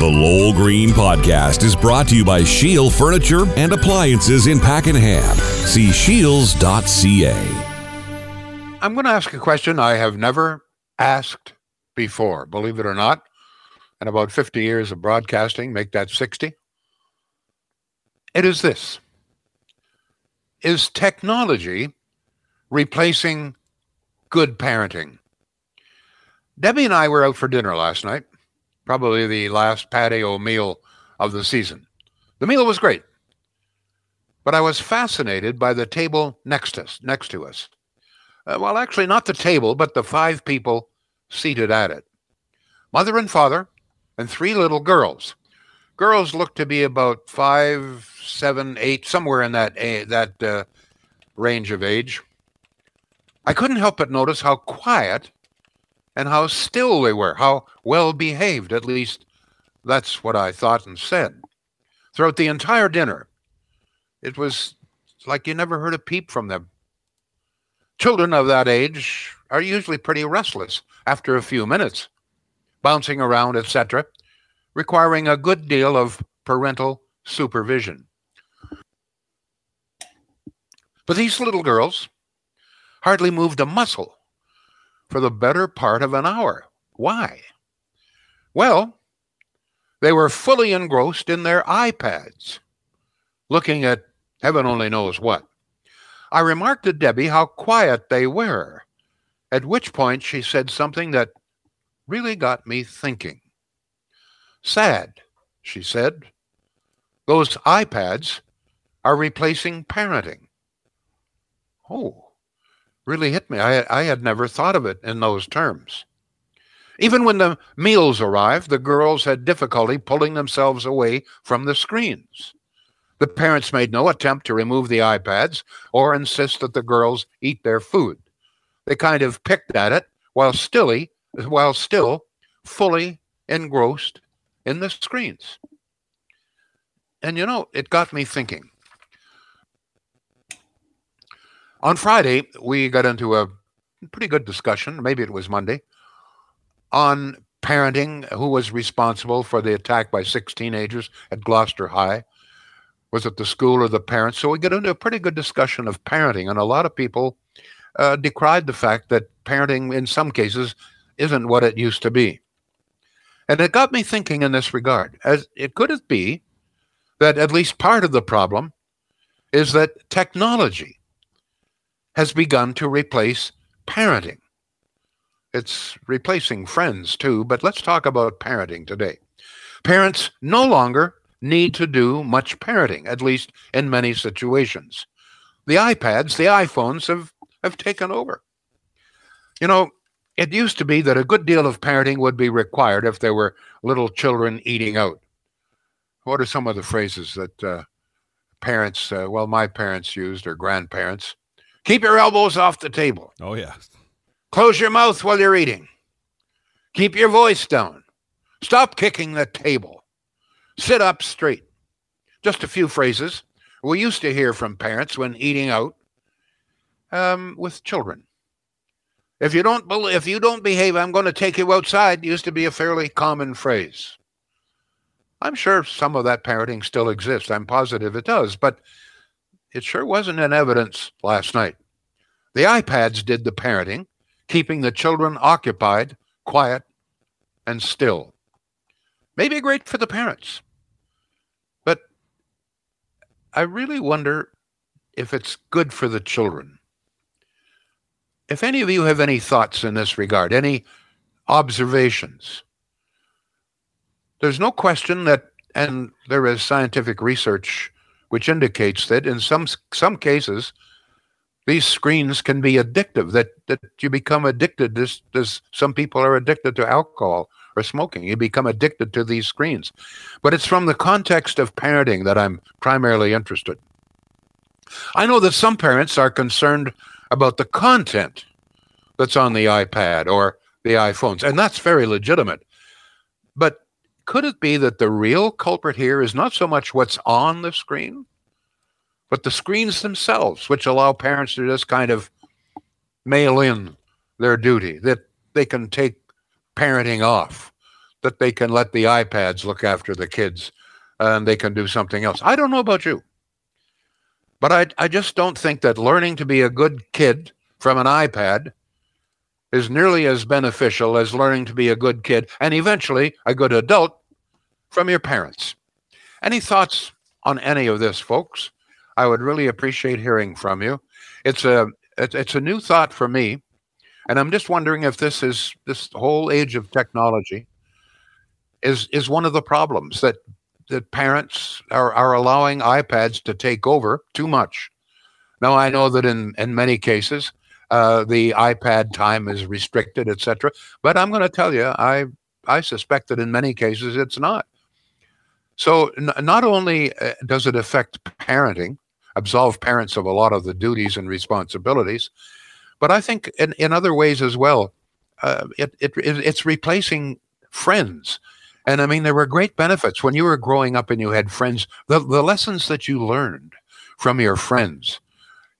The Lowell Green Podcast is brought to you by Shield Furniture and Appliances in Pakenham. See shields.ca. I'm going to ask a question I have never asked before, believe it or not. And about 50 years of broadcasting, make that 60. It is this Is technology replacing good parenting? Debbie and I were out for dinner last night, probably the last patio meal of the season. The meal was great, but I was fascinated by the table next us. Next to us. Uh, well, actually, not the table, but the five people seated at it mother and father, and three little girls. Girls looked to be about five, seven, eight, somewhere in that, uh, that uh, range of age. I couldn't help but notice how quiet and how still they were, how well behaved, at least that's what I thought and said. Throughout the entire dinner, it was like you never heard a peep from them. Children of that age are usually pretty restless after a few minutes, bouncing around, etc., requiring a good deal of parental supervision. But these little girls hardly moved a muscle for the better part of an hour. Why? Well, they were fully engrossed in their iPads, looking at heaven only knows what. I remarked to Debbie how quiet they were, at which point she said something that really got me thinking. Sad, she said. Those iPads are replacing parenting. Oh, really hit me. I, I had never thought of it in those terms. Even when the meals arrived, the girls had difficulty pulling themselves away from the screens. The parents made no attempt to remove the iPads or insist that the girls eat their food. They kind of picked at it while still, while still fully engrossed in the screens. And you know, it got me thinking. On Friday, we got into a pretty good discussion, maybe it was Monday, on parenting, who was responsible for the attack by six teenagers at Gloucester High was it the school or the parents? So we get into a pretty good discussion of parenting, and a lot of people uh, decried the fact that parenting, in some cases, isn't what it used to be. And it got me thinking in this regard: as it could it be that at least part of the problem is that technology has begun to replace parenting. It's replacing friends too, but let's talk about parenting today. Parents no longer need to do much parenting, at least in many situations. The iPads, the iPhones have, have taken over. You know, it used to be that a good deal of parenting would be required if there were little children eating out. What are some of the phrases that uh, parents, uh, well, my parents used or grandparents? Keep your elbows off the table. Oh, yeah. Close your mouth while you're eating. Keep your voice down. Stop kicking the table. Sit up straight. Just a few phrases we used to hear from parents when eating out um, with children. If you don't believe, if you don't behave, I'm going to take you outside. Used to be a fairly common phrase. I'm sure some of that parenting still exists. I'm positive it does, but it sure wasn't in evidence last night. The iPads did the parenting, keeping the children occupied, quiet, and still. Maybe great for the parents. But I really wonder if it's good for the children. If any of you have any thoughts in this regard, any observations, there's no question that, and there is scientific research which indicates that in some some cases, these screens can be addictive. That that you become addicted. This this some people are addicted to alcohol or smoking. You become addicted to these screens. But it's from the context of parenting that I'm primarily interested. I know that some parents are concerned about the content that's on the iPad or the iPhones, and that's very legitimate. But could it be that the real culprit here is not so much what's on the screen, but the screens themselves, which allow parents to just kind of mail in their duty, that they can take parenting off. that they can let the iPads look after the kids and they can do something else. I don't know about you, but I, I just don't think that learning to be a good kid from an iPad is nearly as beneficial as learning to be a good kid and eventually a good adult from your parents. Any thoughts on any of this, folks? I would really appreciate hearing from you. It's a it's a new thought for me, and I'm just wondering if this is this whole age of technology is is one of the problems that that parents are, are allowing iPads to take over too much. Now I know that in in many cases uh, the iPad time is restricted, etc. But I'm going to tell you, I I suspect that in many cases it's not. So n- not only uh, does it affect parenting, absolve parents of a lot of the duties and responsibilities, but I think in, in other ways as well, uh, it, it it's replacing friends. And I mean, there were great benefits when you were growing up and you had friends. The, the lessons that you learned from your friends,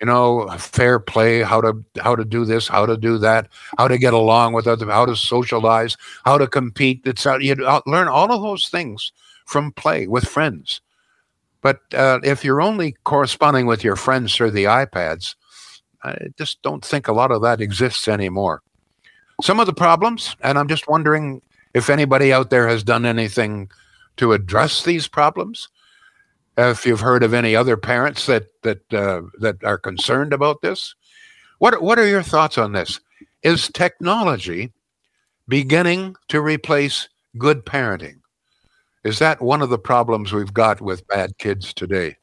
you know, fair play, how to how to do this, how to do that, how to get along with other, how to socialize, how to compete. It's you learn all of those things from play with friends. But uh, if you're only corresponding with your friends through the iPads, I just don't think a lot of that exists anymore. Some of the problems, and I'm just wondering if anybody out there has done anything to address these problems. If you've heard of any other parents that that uh, that are concerned about this, what what are your thoughts on this? Is technology beginning to replace good parenting? Is that one of the problems we've got with bad kids today?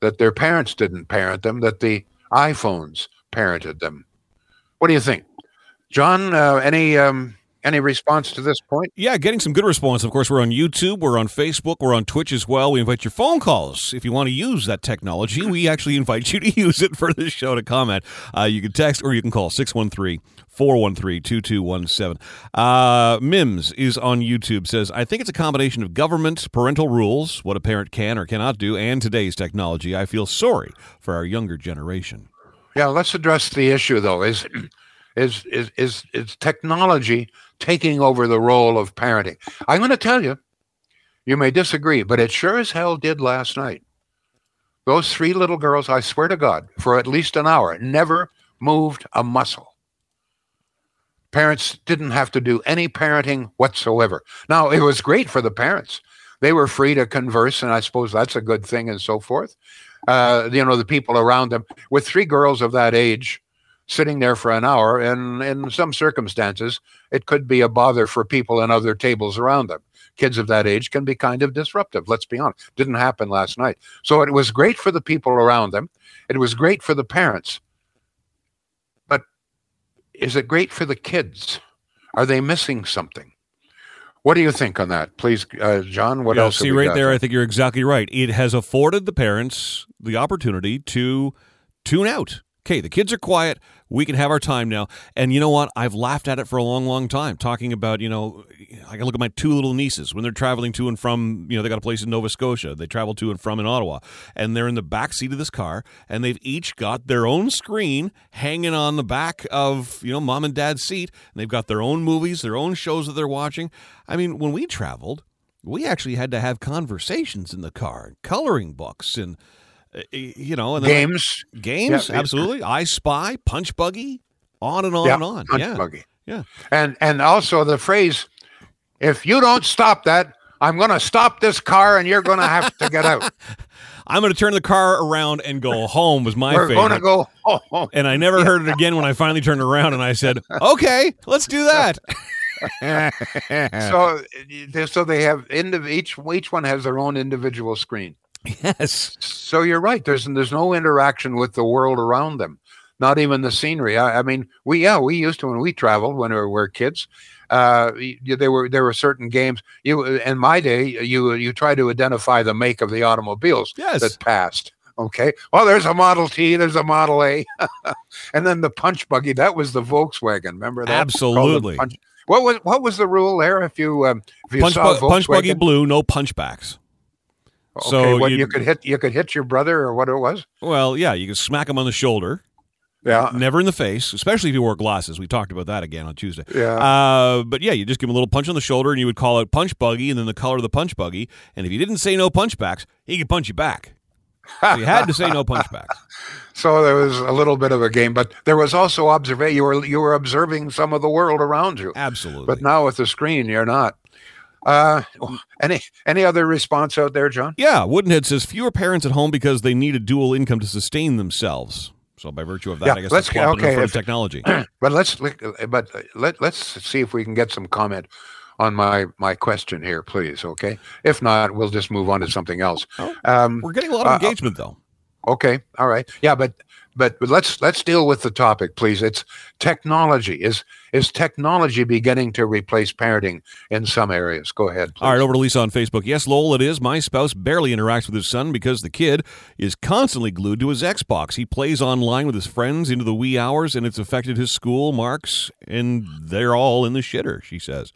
That their parents didn't parent them, that the iPhones parented them. What do you think, John? Uh, any um, any response to this point? Yeah, getting some good response. Of course, we're on YouTube, we're on Facebook, we're on Twitch as well. We invite your phone calls if you want to use that technology. We actually invite you to use it for the show to comment. Uh, you can text or you can call 613 413 2217. Uh, Mims is on YouTube, says, I think it's a combination of government, parental rules, what a parent can or cannot do, and today's technology. I feel sorry for our younger generation. Yeah, let's address the issue, though. Is is is is, is technology taking over the role of parenting. I'm going to tell you, you may disagree, but it sure as hell did last night. Those three little girls, I swear to God, for at least an hour, never moved a muscle. Parents didn't have to do any parenting whatsoever. Now, it was great for the parents. They were free to converse, and I suppose that's a good thing and so forth. Uh, you know, the people around them. With three girls of that age, sitting there for an hour. And in some circumstances, it could be a bother for people and other tables around them. Kids of that age can be kind of disruptive. Let's be honest. Didn't happen last night. So it was great for the people around them. It was great for the parents. But is it great for the kids? Are they missing something? What do you think on that, please, uh, John? What yeah, else? See, right there, I think you're exactly right. It has afforded the parents the opportunity to tune out okay, the kids are quiet. We can have our time now. And you know what? I've laughed at it for a long, long time, talking about, you know, I can look at my two little nieces when they're traveling to and from, you know, they got a place in Nova Scotia. They travel to and from in Ottawa. And they're in the back seat of this car, and they've each got their own screen hanging on the back of, you know, mom and dad's seat. And they've got their own movies, their own shows that they're watching. I mean, when we traveled, we actually had to have conversations in the car, coloring books, and Uh, you know, and games, like, games, yeah, absolutely. I Spy, Punch Buggy, on and on yeah, and on. Punch yeah. Buggy, yeah, and and also the phrase, "If you don't stop that, I'm going to stop this car, and you're going to have to get out." I'm going to turn the car around and go home. Was my We're favorite. going to go home, and I never yeah. heard it again when I finally turned around and I said, "Okay, let's do that." so, so they have each each one has their own individual screen. Yes. So you're right. There's there's no interaction with the world around them, not even the scenery. I, I mean, we yeah we used to when we traveled when we were kids. Uh, there were there were certain games. You in my day, you you try to identify the make of the automobiles yes. that passed. Okay. Well, there's a Model T, there's a Model A, and then the punch buggy. That was the Volkswagen. Remember that? Absolutely. What was what was the rule there? If you um, if you punch, saw bu- punch buggy blue, no punchbacks. Okay, so what, you could hit you could hit your brother or what it was. Well, yeah, you could smack him on the shoulder. Yeah. Never in the face, especially if you wore glasses. We talked about that again on Tuesday. Yeah. Uh, but yeah, you just give him a little punch on the shoulder and you would call it punch buggy and then the color of the punch buggy. And if you didn't say no punchbacks, he could punch you back. So you had to say no punchbacks. So there was a little bit of a game, but there was also observation. You were you were observing some of the world around you. Absolutely. But now with the screen, you're not. Uh, any any other response out there, John? Yeah, Woodenhead says fewer parents at home because they need a dual income to sustain themselves. So by virtue of that, Yeah, I guess let's get- okay, okay, in front if- technology. But let's but let let's see if we can get some comment on my my question here, please. Okay. If not, we'll just move on to something else. Oh. Um, We're getting a lot of Uh, engagement though. Okay, all right. Yeah, but but, let's let's deal with the topic, please. It's technology. Is is technology beginning to replace parenting in some areas? Go ahead. Please. All right, over to Lisa on Facebook. Yes, Lowell, it is. My spouse barely interacts with his son because the kid is constantly glued to his Xbox. He plays online with his friends into the wee hours, and it's affected his school marks, and they're all in the shitter, she says.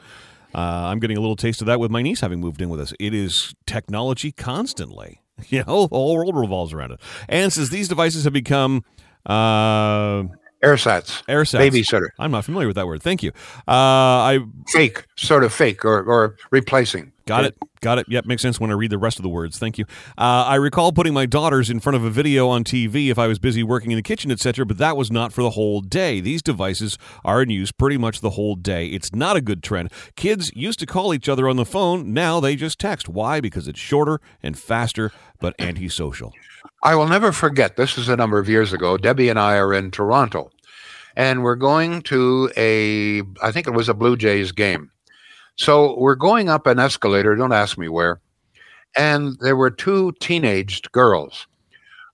Uh, I'm getting a little taste of that with my niece having moved in with us. It is technology constantly. You know, the whole world revolves around it. And says these devices have become uh, Ersatz, ersatz. babysitter, I'm not familiar with that word. Thank you. Uh, I fake, sort of fake, or or replacing. Got it. Got it. Yep, makes sense when I read the rest of the words. Thank you. Uh, I recall putting my daughters in front of a video on TV if I was busy working in the kitchen, etc., but that was not for the whole day. These devices are in use pretty much the whole day. It's not a good trend. Kids used to call each other on the phone. Now they just text. Why? Because it's shorter and faster, but antisocial. I will never forget. This is a number of years ago. Debbie and I are in Toronto, and we're going to a. I think it was a Blue Jays game. So we're going up an escalator. Don't ask me where. And there were two teenaged girls.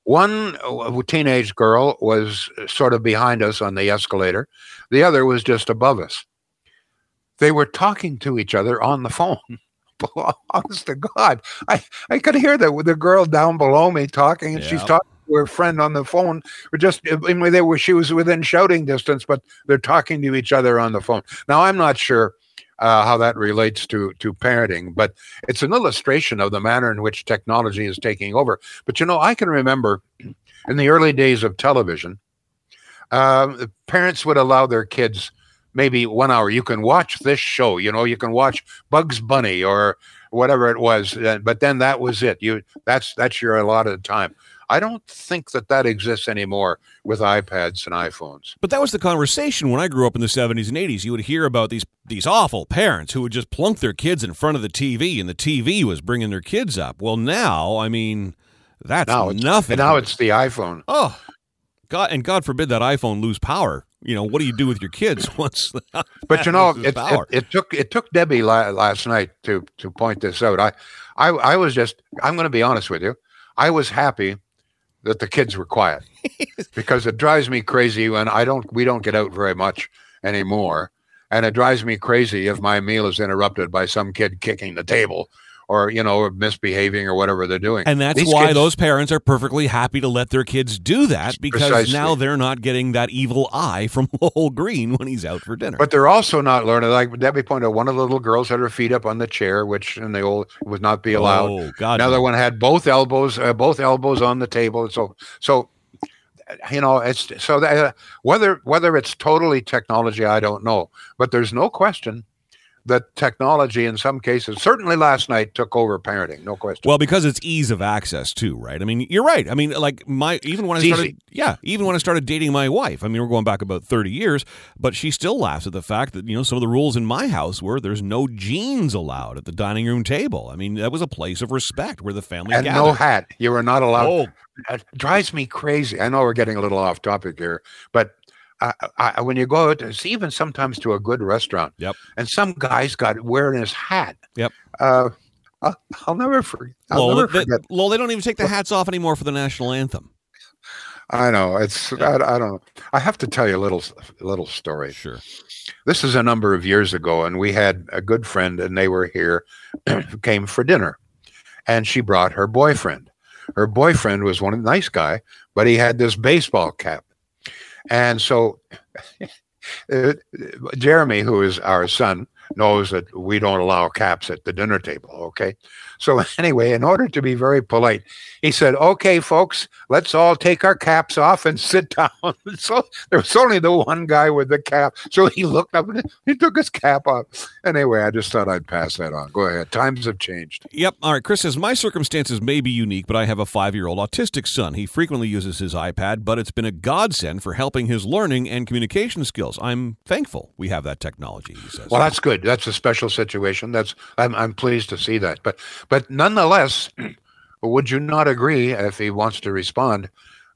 One uh, teenage girl was sort of behind us on the escalator. The other was just above us. They were talking to each other on the phone. Honest to God, I, I could hear the the girl down below me talking, and she's talking to her friend on the phone. Or just I mean, they were she was within shouting distance, but they're talking to each other on the phone. Now I'm not sure uh, how that relates to to parenting, but it's an illustration of the manner in which technology is taking over. But you know, I can remember in the early days of television, um, parents would allow their kids maybe one hour. You can watch this show. You know, you can watch Bugs Bunny or whatever it was. uh, But then that was it. You that's that's your allotted time. I don't think that that exists anymore with iPads and iPhones. But that was the conversation when I grew up in the 70s and 80s. You would hear about these these awful parents who would just plunk their kids in front of the TV, and the TV was bringing their kids up. Well, now, I mean, that's Now nothing. And now it's the iPhone. oh, God, and God forbid that iPhone lose power. You know, what do you do with your kids once? But you know, it, it, it took it took Debbie la- last night to to point this out. I I, I was just I'm going to be honest with you. I was happy that the kids were quiet. Because it drives me crazy when I don't we don't get out very much anymore, and it drives me crazy if my meal is interrupted by some kid kicking the table or you know misbehaving or whatever they're doing. And that's These why kids- those parents are perfectly happy to let their kids do that because Precisely. now they're not getting that evil eye from Lowell Green when he's out for dinner. But they're also not learning. Like Debbie pointed out, one of the little girls had her feet up on the chair, which in the old would not be allowed. Oh, God. Another no. one had both elbows, uh, both elbows on the table. So, so you know, it's so that uh, whether whether it's totally technology, I don't know. But there's no question that technology, in some cases, certainly last night, took over parenting. No question. Well, because it's ease of access too, right? I mean, you're right. I mean, like my even when I started, easy. yeah, even when I started dating my wife. I mean, we're going back about thirty years, but she still laughs at the fact that you know some of the rules in my house were there's no jeans allowed at the dining room table. I mean, that was a place of respect where the family and gathered. no hat. You were not allowed. Oh, it drives me crazy. I know we're getting a little off topic here, but I, I, when you go to see even sometimes to a good restaurant, Yep. and some guy's got wearing his hat. Yep. Uh, I'll, I'll never forget. I'll well, never they, forget. well, they don't even take the hats off anymore for the national anthem. I know it's. I, I don't. I have to tell you a little little story. Sure. This is a number of years ago, and we had a good friend, and they were here, who came for dinner, and she brought her boyfriend. Her boyfriend was one of nice guy, but he had this baseball cap, and so uh, Jeremy, who is our son, knows that we don't allow caps at the dinner table. Okay. So, anyway, in order to be very polite, he said, Okay, folks, let's all take our caps off and sit down. so there was only the one guy with the cap. So he looked up and he took his cap off. Anyway, I just thought I'd pass that on. Go ahead. Times have changed. Yep. All right. Chris says, My circumstances may be unique, but I have a five year old autistic son. He frequently uses his iPad, but it's been a godsend for helping his learning and communication skills. I'm thankful we have that technology, he says. Well, that's good. That's a special situation. That's I'm I'm pleased to see that. But but nonetheless, would you not agree if he wants to respond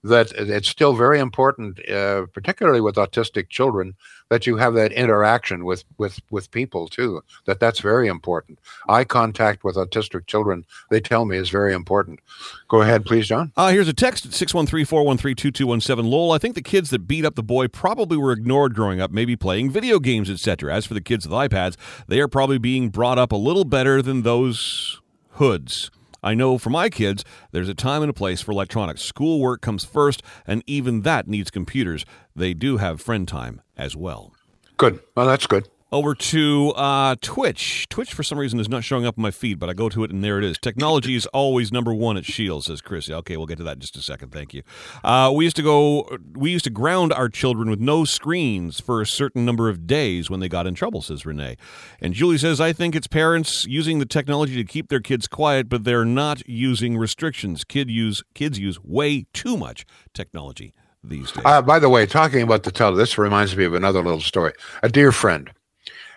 that it's still very important, uh, particularly with autistic children, that you have that interaction with with with people too. That that's very important. Eye contact with autistic children, they tell me, is very important. Go ahead, please, John. Uh, here's a text at 613-413-2217. Lowell, I think the kids that beat up the boy probably were ignored growing up, maybe playing video games, etc. As for the kids with iPads, they are probably being brought up a little better than those hoods. I know for my kids, there's a time and a place for electronics. Schoolwork comes first, and even that needs computers. They do have friend time as well. Good. Well, that's good. Over to uh, Twitch. Twitch, for some reason, is not showing up in my feed, but I go to it and there it is. Technology is always number one at Shields, says Chris. Okay, we'll get to that in just a second. Thank you. Uh, we used to go. We used to ground our children with no screens for a certain number of days when they got in trouble, says Renee. And Julie says, I think it's parents using the technology to keep their kids quiet, but they're not using restrictions. Kid use kids use way too much technology these days. Uh, by the way, talking about the tele, this reminds me of another little story. A dear friend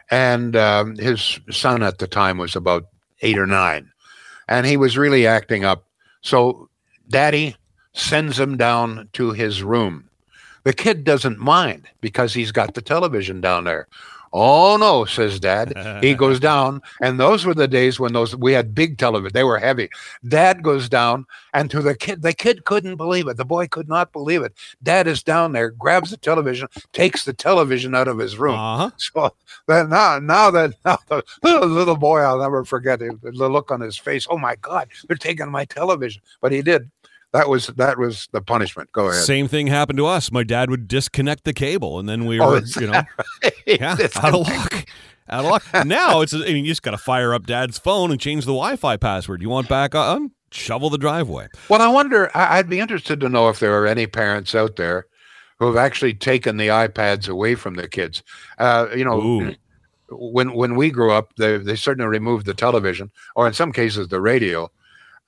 and um, his son at the time was about eight or nine, and he was really acting up. So, daddy sends him down to his room. The kid doesn't mind because he's got the television down there. Oh no, says dad. he goes down, and those were the days when those we had big television. They were heavy. Dad goes down, and to the kid, the kid couldn't believe it. The boy could not believe it. Dad is down there, grabs the television, takes the television out of his room. Uh-huh. So then now, now that now the little, little boy, I'll never forget it, the look on his face. Oh my God, they're taking my television. But he did that was that was the punishment. Go ahead. Same thing happened to us. My dad would disconnect the cable, and then we oh, were, oh, you know, right? yeah, out of luck. Out of luck. now it's. I mean, you just got to fire up dad's phone and change the Wi-Fi password. You want back on? Shovel the driveway. Well, I wonder. I'd be interested to know if there are any parents out there who have actually taken the iPads away from the kids. Uh, you know. Ooh. When when we grew up, they they certainly removed the television, or in some cases the radio,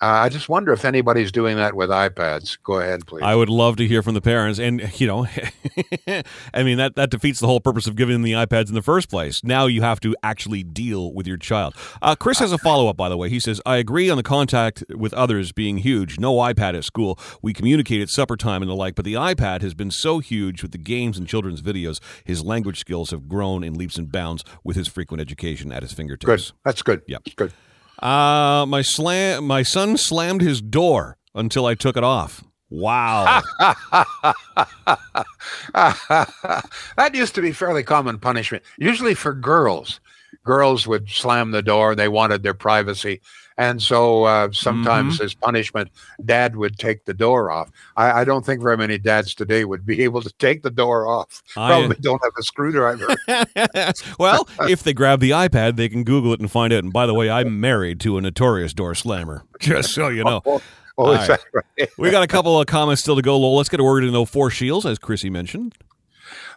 uh, I just wonder if anybody's doing that with iPads. Go ahead, please. I would love to hear from the parents, and you know, I mean that that defeats the whole purpose of giving them the iPads in the first place. Now you have to actually deal with your child. Uh, Chris has a follow up, by the way. He says, "I agree on the contact with others being huge. No iPad at school. We communicate at supper time and the like, but the iPad has been so huge with the games and children's videos. His language skills have grown in leaps and bounds with his frequent education at his fingertips. Good. That's good. Yep. Good. Uh, my slam, my son slammed his door until I took it off. Wow. that used to be fairly common punishment, usually for girls. Girls would slam the door, they wanted their privacy. And so uh, sometimes mm-hmm. as punishment, dad would take the door off. I, I, don't think very many dads today would be able to take the door off. Probably don't have a screwdriver. well, if they grab the iPad, they can Google it and find out. And by the way, I'm married to a notorious door slammer, just so you know. Oh, oh right. right? we got a couple of comments still to go, Lowell. Let's get a word in though. Four Shields, as Chrissy mentioned.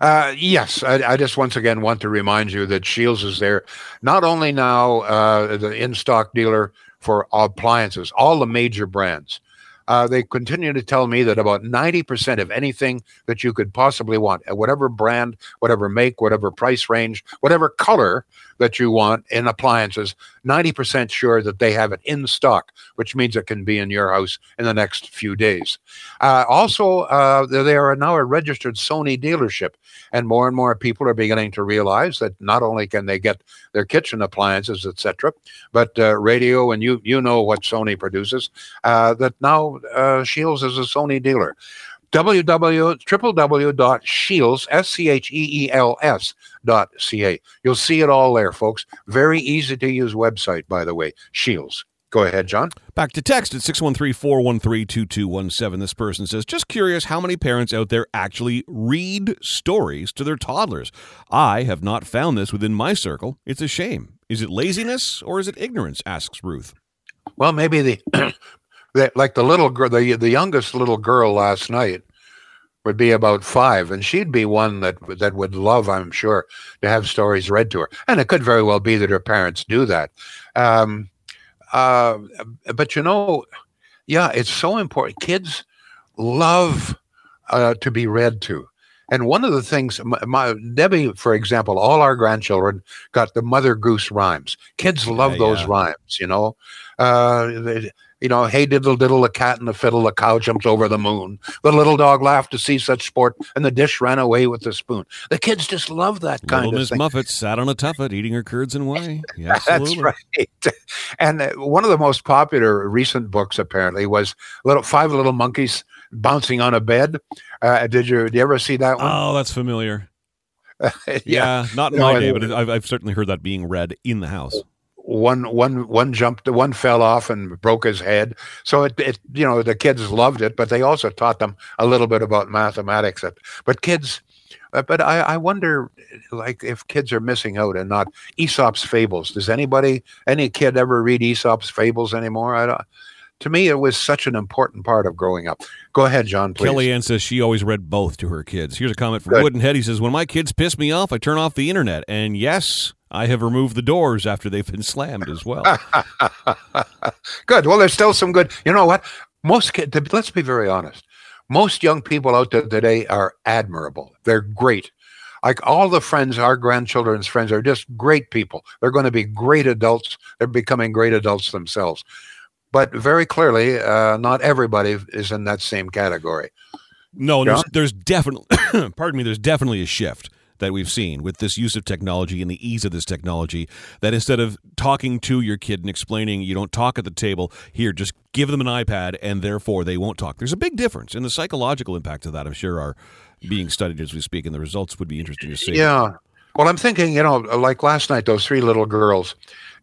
Uh, yes, I, I, just once again want to remind you that Shields is there, not only now uh, the in stock dealer for appliances, all the major brands. Uh, they continue to tell me that about 90% of anything that you could possibly want, at whatever brand, whatever make, whatever price range, whatever color that you want in appliances, 90% sure that they have it in stock, which means it can be in your house in the next few days. Uh, also, uh, they are now a registered Sony dealership, and more and more people are beginning to realize that not only can they get their kitchen appliances, etc., but uh, radio, and you you know what Sony produces, uh, that now uh, Shields is a Sony dealer www.shields, S-C-H-E-E-L-S dot C-A. You'll see it all there, folks. Very easy to use website, by the way. Shields. Go ahead, John. Back to text at 613-413-2217. This person says, just curious how many parents out there actually read stories to their toddlers. I have not found this within my circle. It's a shame. Is it laziness or is it ignorance? asks Ruth. Well, maybe the, the like the little girl, the the youngest little girl last night would be about five, and she'd be one that that would love, I'm sure, to have stories read to her. And it could very well be that her parents do that. Um, uh, but you know, yeah, it's so important. Kids love uh, to be read to. And one of the things, my, my, Debbie, for example, all our grandchildren got the Mother Goose rhymes. Kids love yeah, those yeah. rhymes, you know. Uh, they, you know, hey diddle diddle, a cat and the fiddle, a cow jumped over the moon. The little dog laughed to see such sport, and the dish ran away with the spoon. The kids just love that kind little of Miss thing. Muffet sat on a tuffet eating her curds and whey. Yeah, That's right. And uh, one of the most popular recent books apparently was little five little monkeys bouncing on a bed. Uh, did you did you ever see that one? Oh, that's familiar. yeah. yeah. not in you my day, but I've, I've certainly heard that being read in the house one one one jumped one fell off and broke his head. So it, it you know the kids loved it but they also taught them a little bit about mathematics. But kids uh, but I, I wonder like if kids are missing out and not aesop's fables. Does anybody any kid ever read aesop's fables anymore? I don't to me it was such an important part of growing up. Go ahead john please. Kellyanne says she always read both to her kids. Here's a comment from Good. woodenhead he says when my kids piss me off i turn off the internet. And yes I have removed the doors after they've been slammed as well. good. Well, there's still some good. You know what? Most kids, let's be very honest. Most young people out there today are admirable. They're great. Like all the friends, our grandchildren's friends are just great people. They're going to be great adults. They're becoming great adults themselves. But very clearly, uh, not everybody is in that same category. No, there's, there's definitely, pardon me, there's definitely a shift that we've seen with this use of technology and the ease of this technology that instead of talking to your kid and explaining you don't talk at the table here just give them an ipad and therefore they won't talk there's a big difference and the psychological impact of that i'm sure are being studied as we speak and the results would be interesting to see yeah well i'm thinking you know like last night those three little girls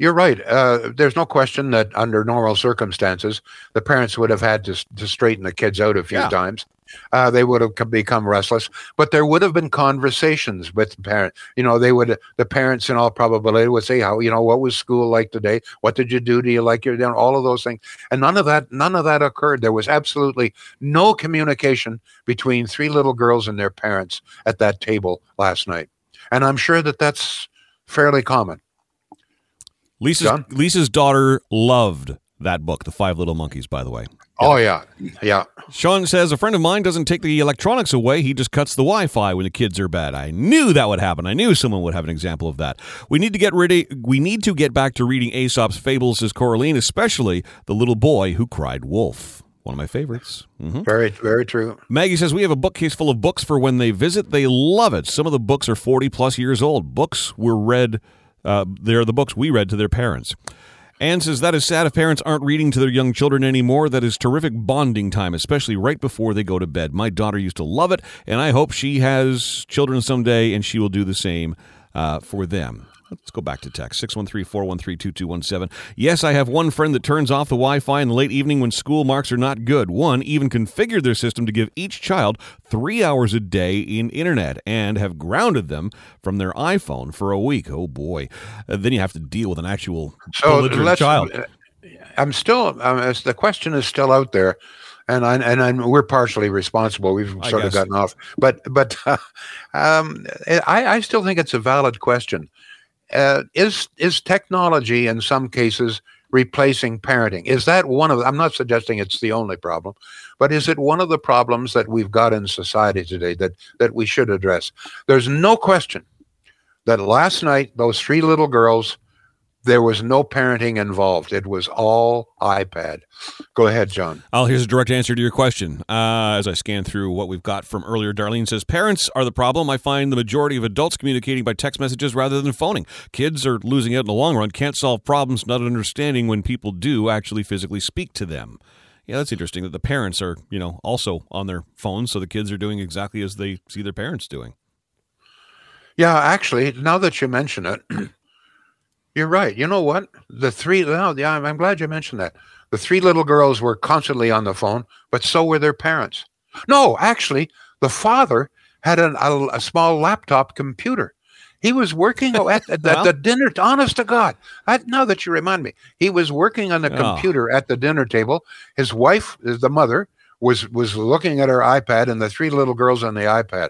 you're right. Uh, there's no question that under normal circumstances, the parents would have had to, to straighten the kids out a few yeah. times uh, they would have become restless. But there would have been conversations with the parent. You know, they would the parents in all probability would say, "How you know what was school like today? What did you do? Do you like your dinner?" All of those things, and none of that none of that occurred. There was absolutely no communication between three little girls and their parents at that table last night, and I'm sure that that's fairly common. Lisa's John? Lisa's daughter loved that book, The Five Little Monkeys, by the way. Oh yeah, yeah. Sean says a friend of mine doesn't take the electronics away; he just cuts the Wi-Fi when the kids are bad. I knew that would happen. I knew someone would have an example of that. We need to get ready. We need to get back to reading Aesop's fables, says Coraline, especially the little boy who cried wolf. One of my favorites. Mm-hmm. Very, very true. Maggie says we have a bookcase full of books for when they visit. They love it. Some of the books are forty plus years old. Books were read. Uh, they're the books we read to their parents. Anne says that is sad if parents aren't reading to their young children anymore. That is terrific bonding time, especially right before they go to bed. My daughter used to love it, and I hope she has children someday and she will do the same uh, for them. Let's go back to text 613 413 2217. Yes, I have one friend that turns off the Wi Fi in the late evening when school marks are not good. One even configured their system to give each child three hours a day in internet and have grounded them from their iPhone for a week. Oh boy. Uh, then you have to deal with an actual so child. Uh, I'm still, um, the question is still out there and I, and I'm, we're partially responsible. We've sort of gotten off, but but uh, um, I, I still think it's a valid question uh, is is technology in some cases replacing parenting? Is that one of? I'm not suggesting it's the only problem, but is it one of the problems that we've got in society today that that we should address? There's no question that last night those three little girls there was no parenting involved. It was all iPad. Go ahead, John. Oh, here's a direct answer to your question. Uh, as I scan through what we've got from earlier, Darlene says parents are the problem. I find the majority of adults communicating by text messages rather than phoning. Kids are losing out in the long run. Can't solve problems, not understanding when people do actually physically speak to them. Yeah, that's interesting that the parents are, you know, also on their phones, so the kids are doing exactly as they see their parents doing. Yeah, actually, now that you mention it. You're right. You know what? The three. Well, yeah, I'm glad you mentioned that. The three little girls were constantly on the phone, but so were their parents. No, actually, the father had an, a, a small laptop computer. He was working at, at well, the dinner. Honest to God, I, now that you remind me, he was working on the oh. computer at the dinner table. His wife, the mother, was was looking at her iPad, and the three little girls on the iPad.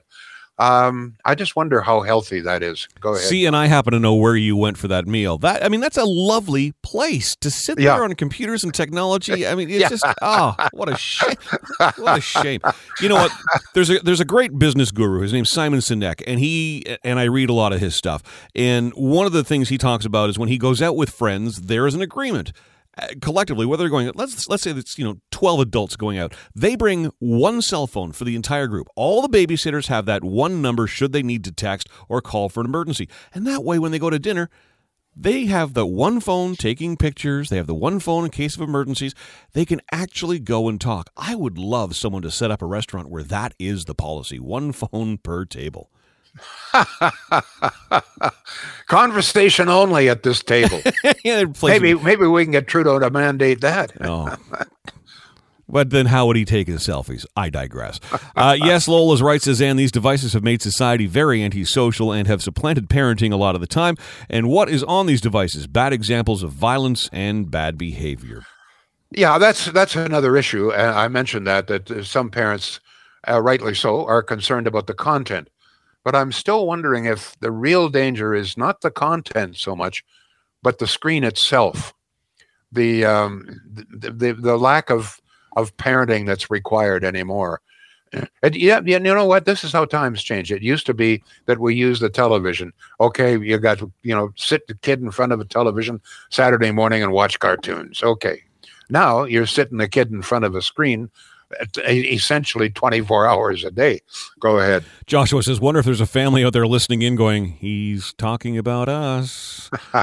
Um, I just wonder how healthy that is. Go ahead. See, and I happen to know where you went for that meal. That I mean, that's a lovely place to sit yeah. there on computers and technology. I mean, it's yeah. just oh, what a shame! What a shame! You know what? There's a there's a great business guru. His name's Simon Sinek, and he and I read a lot of his stuff. And one of the things he talks about is when he goes out with friends, there is an agreement collectively, whether they're going, let's let's say it's you know twelve adults going out, they bring one cell phone for the entire group. All the babysitters have that one number should they need to text or call for an emergency, and that way when they go to dinner, they have the one phone taking pictures. They have the one phone in case of emergencies. They can actually go and talk. I would love someone to set up a restaurant where that is the policy: one phone per table. Conversation only at this table. maybe maybe we can get Trudeau to mandate that. oh. But then how would he take his selfies? I digress. Uh, yes, Lowell's right, Suzanne. These devices have made society very antisocial and have supplanted parenting a lot of the time. And what is on these devices? Bad examples of violence and bad behavior. Yeah, that's that's another issue. I mentioned that that some parents, uh, rightly so, are concerned about the content. But I'm still wondering if the real danger is not the content so much, but the screen itself, the um, the, the, the lack of of parenting that's required anymore. And yeah, you know what? This is how times change. It used to be that we use the television. Okay, you got to, you know, sit the kid in front of a television Saturday morning and watch cartoons. Okay. Now you're sitting the kid in front of a screen essentially 24 hours a day. Go ahead. Joshua says, wonder if there's a family out there listening in going, he's talking about us.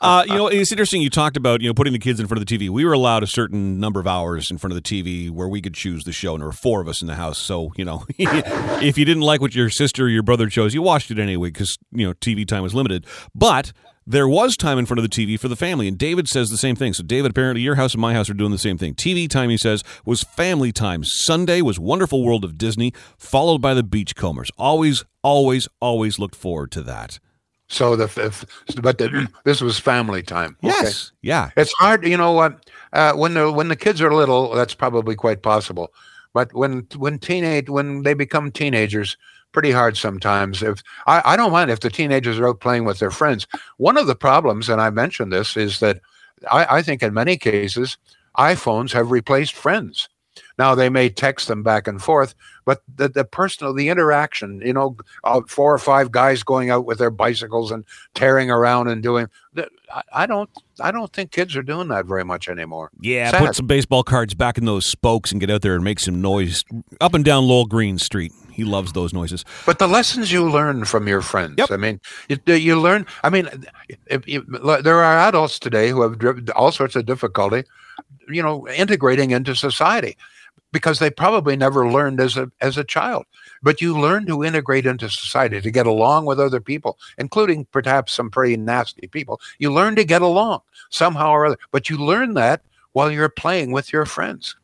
uh, you know, it's interesting. You talked about, you know, putting the kids in front of the TV. We were allowed a certain number of hours in front of the TV where we could choose the show, and there were four of us in the house. So, you know, if you didn't like what your sister or your brother chose, you watched it anyway because, you know, TV time was limited. But there was time in front of the TV for the family. And David says the same thing. So, David, apparently your house and my house are doing the same thing. TV time, he says, was family time. Sunday was Wonderful World of Disney, followed by the Beachcombers. Always, always, always looked forward to that. So the, if, but the, this was family time. Yes, yeah. It's hard, you know what? Uh, when the when the kids are little, that's probably quite possible. But when when teenage when they become teenagers, pretty hard sometimes. If I, I don't mind if the teenagers are out playing with their friends. One of the problems, and I mentioned this, is that I, I think in many cases iPhones have replaced friends. Now they may text them back and forth, but the, the personal, the interaction, you know, uh, four or five guys going out with their bicycles and tearing around and doing. I don't, I don't think kids are doing that very much anymore. Yeah, Sad. put some baseball cards back in those spokes and get out there and make some noise up and down Lowell Green Street. He loves those noises. But the lessons you learn from your friends. Yep. I mean, you, you learn. I mean, there are adults today who have all sorts of difficulty, you know, integrating into society because they probably never learned as a as a child. But you learn to integrate into society to get along with other people, including perhaps some pretty nasty people. You learn to get along somehow or other. But you learn that while you're playing with your friends.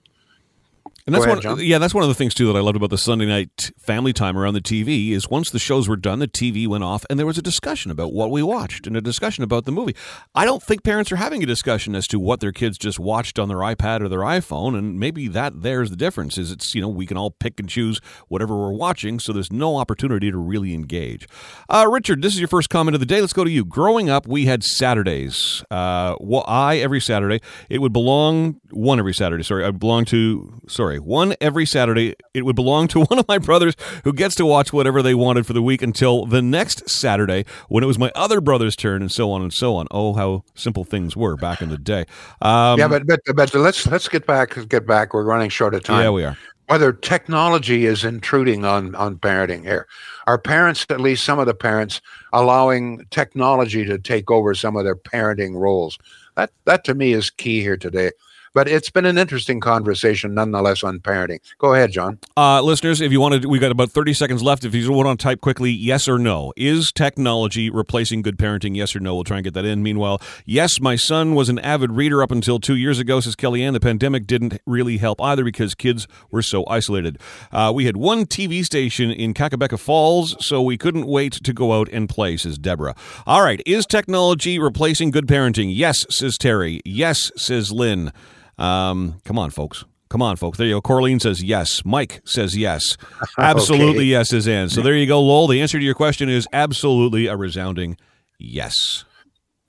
And that's ahead, one, yeah, that's one of the things too that I loved about the Sunday night family time around the TV is once the shows were done, the TV went off, and there was a discussion about what we watched and a discussion about the movie. I don't think parents are having a discussion as to what their kids just watched on their iPad or their iPhone, and maybe that there's the difference. Is it's you know we can all pick and choose whatever we're watching, so there's no opportunity to really engage. Uh, Richard, this is your first comment of the day. Let's go to you. Growing up, we had Saturdays. Uh, well, I every Saturday. It would belong one every Saturday. Sorry, I belong to sorry one every Saturday. It would belong to one of my brothers who gets to watch whatever they wanted for the week until the next Saturday when it was my other brother's turn, and so on and so on. Oh, how simple things were back in the day. Um, yeah, but but but let's let's get back get back. We're running short of time. Yeah, we are. Whether technology is intruding on on parenting here, are parents, at least some of the parents, allowing technology to take over some of their parenting roles? That that to me is key here today But it's been an interesting conversation nonetheless on parenting. Go ahead, John. Uh, listeners, if you want to, we got about 30 seconds left. If you want to type quickly, yes or no. Is technology replacing good parenting? Yes or no. We'll try and get that in. Meanwhile, yes, my son was an avid reader up until two years ago, says Kellyanne. The pandemic didn't really help either because kids were so isolated. Uh, we had one TV station in Kakabeka Falls, so we couldn't wait to go out and play, says Deborah. All right. Is technology replacing good parenting? Yes, says Terry. Yes, says Lynn. Um, come on, folks. Come on, folks. There you go. Corleen says yes. Mike says yes. Absolutely Okay. yes, is in. So there you go, Lowell. The answer to your question is absolutely a resounding yes.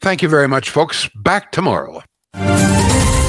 Thank you very much, folks. Back tomorrow.